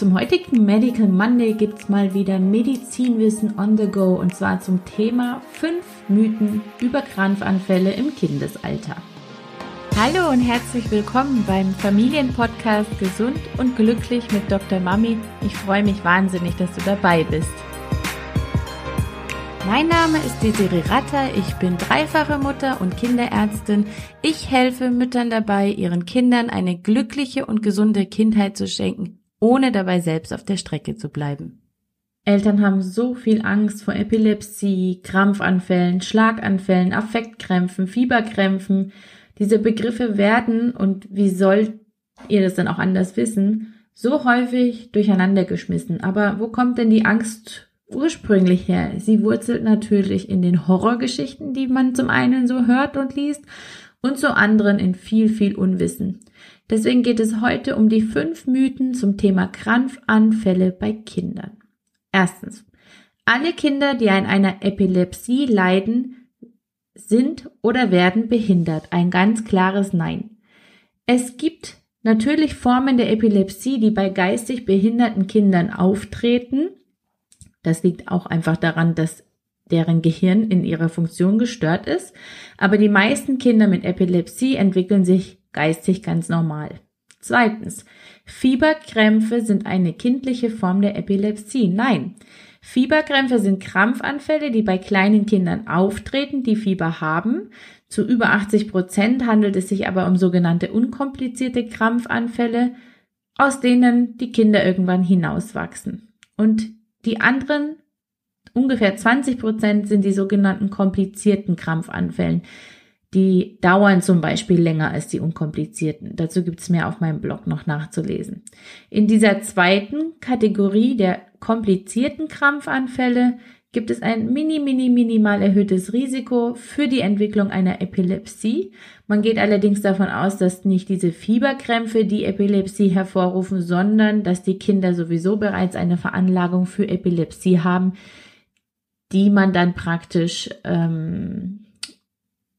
Zum heutigen Medical Monday gibt es mal wieder Medizinwissen on the go und zwar zum Thema 5 Mythen über Krampfanfälle im Kindesalter. Hallo und herzlich willkommen beim Familienpodcast Gesund und Glücklich mit Dr. Mami. Ich freue mich wahnsinnig, dass du dabei bist. Mein Name ist Desiree Ratter, ich bin dreifache Mutter und Kinderärztin. Ich helfe Müttern dabei, ihren Kindern eine glückliche und gesunde Kindheit zu schenken, ohne dabei selbst auf der Strecke zu bleiben. Eltern haben so viel Angst vor Epilepsie, Krampfanfällen, Schlaganfällen, Affektkrämpfen, Fieberkrämpfen. Diese Begriffe werden, und wie sollt ihr das dann auch anders wissen, so häufig durcheinander geschmissen. Aber wo kommt denn die Angst ursprünglich her? Sie wurzelt natürlich in den Horrorgeschichten, die man zum einen so hört und liest und zu anderen in viel, viel Unwissen. Deswegen geht es heute um die fünf Mythen zum Thema Krampfanfälle bei Kindern. Erstens. Alle Kinder, die an einer Epilepsie leiden, sind oder werden behindert. Ein ganz klares Nein. Es gibt natürlich Formen der Epilepsie, die bei geistig behinderten Kindern auftreten das liegt auch einfach daran, dass deren Gehirn in ihrer Funktion gestört ist. Aber die meisten Kinder mit Epilepsie entwickeln sich geistig ganz normal. Zweitens, Fieberkrämpfe sind eine kindliche Form der Epilepsie. Nein, Fieberkrämpfe sind Krampfanfälle, die bei kleinen Kindern auftreten, die Fieber haben. Zu über 80 Prozent handelt es sich aber um sogenannte unkomplizierte Krampfanfälle, aus denen die Kinder irgendwann hinauswachsen. Und die anderen, ungefähr 20 Prozent, sind die sogenannten komplizierten Krampfanfällen. Die dauern zum Beispiel länger als die unkomplizierten. Dazu gibt es mehr auf meinem Blog noch nachzulesen. In dieser zweiten Kategorie der komplizierten Krampfanfälle gibt es ein mini, mini, minimal erhöhtes Risiko für die Entwicklung einer Epilepsie. Man geht allerdings davon aus, dass nicht diese Fieberkrämpfe die Epilepsie hervorrufen, sondern dass die Kinder sowieso bereits eine Veranlagung für Epilepsie haben, die man dann praktisch, ähm,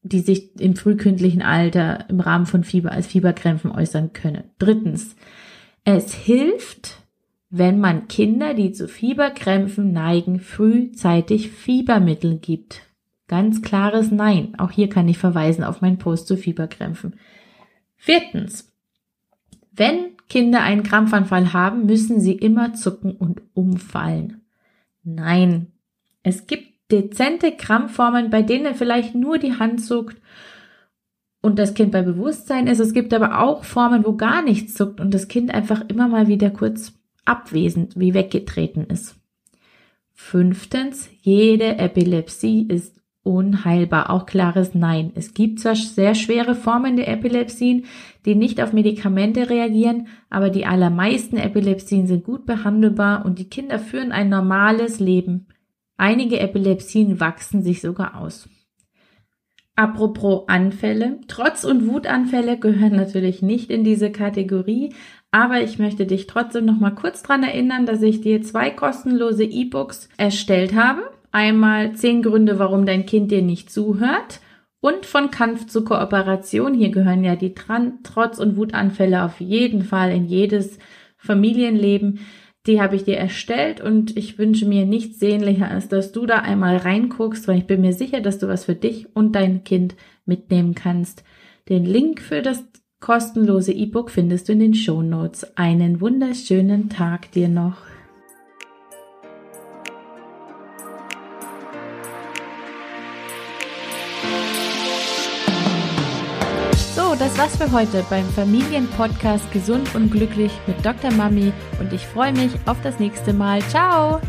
die sich im frühkindlichen Alter im Rahmen von Fieber als Fieberkrämpfen äußern können. Drittens, es hilft, wenn man Kinder, die zu Fieberkrämpfen neigen, frühzeitig Fiebermittel gibt. Ganz klares Nein. Auch hier kann ich verweisen auf meinen Post zu Fieberkrämpfen. Viertens. Wenn Kinder einen Krampfanfall haben, müssen sie immer zucken und umfallen. Nein. Es gibt dezente Krampfformen, bei denen vielleicht nur die Hand zuckt und das Kind bei Bewusstsein ist. Es gibt aber auch Formen, wo gar nichts zuckt und das Kind einfach immer mal wieder kurz abwesend wie weggetreten ist. Fünftens, jede Epilepsie ist unheilbar, auch klares Nein. Es gibt zwar sehr schwere Formen der Epilepsien, die nicht auf Medikamente reagieren, aber die allermeisten Epilepsien sind gut behandelbar und die Kinder führen ein normales Leben. Einige Epilepsien wachsen sich sogar aus. Apropos Anfälle. Trotz- und Wutanfälle gehören natürlich nicht in diese Kategorie, aber ich möchte dich trotzdem noch mal kurz dran erinnern, dass ich dir zwei kostenlose E-Books erstellt habe. Einmal zehn Gründe, warum dein Kind dir nicht zuhört und von Kampf zur Kooperation. Hier gehören ja die Tran Trotz- und Wutanfälle auf jeden Fall in jedes Familienleben. Die habe ich dir erstellt und ich wünsche mir nichts sehnlicher, als dass du da einmal reinguckst, weil ich bin mir sicher, dass du was für dich und dein Kind mitnehmen kannst. Den Link für das kostenlose E-Book findest du in den Show Notes. Einen wunderschönen Tag dir noch. Das war's für heute beim Familienpodcast Gesund und Glücklich mit Dr. Mami und ich freue mich auf das nächste Mal. Ciao!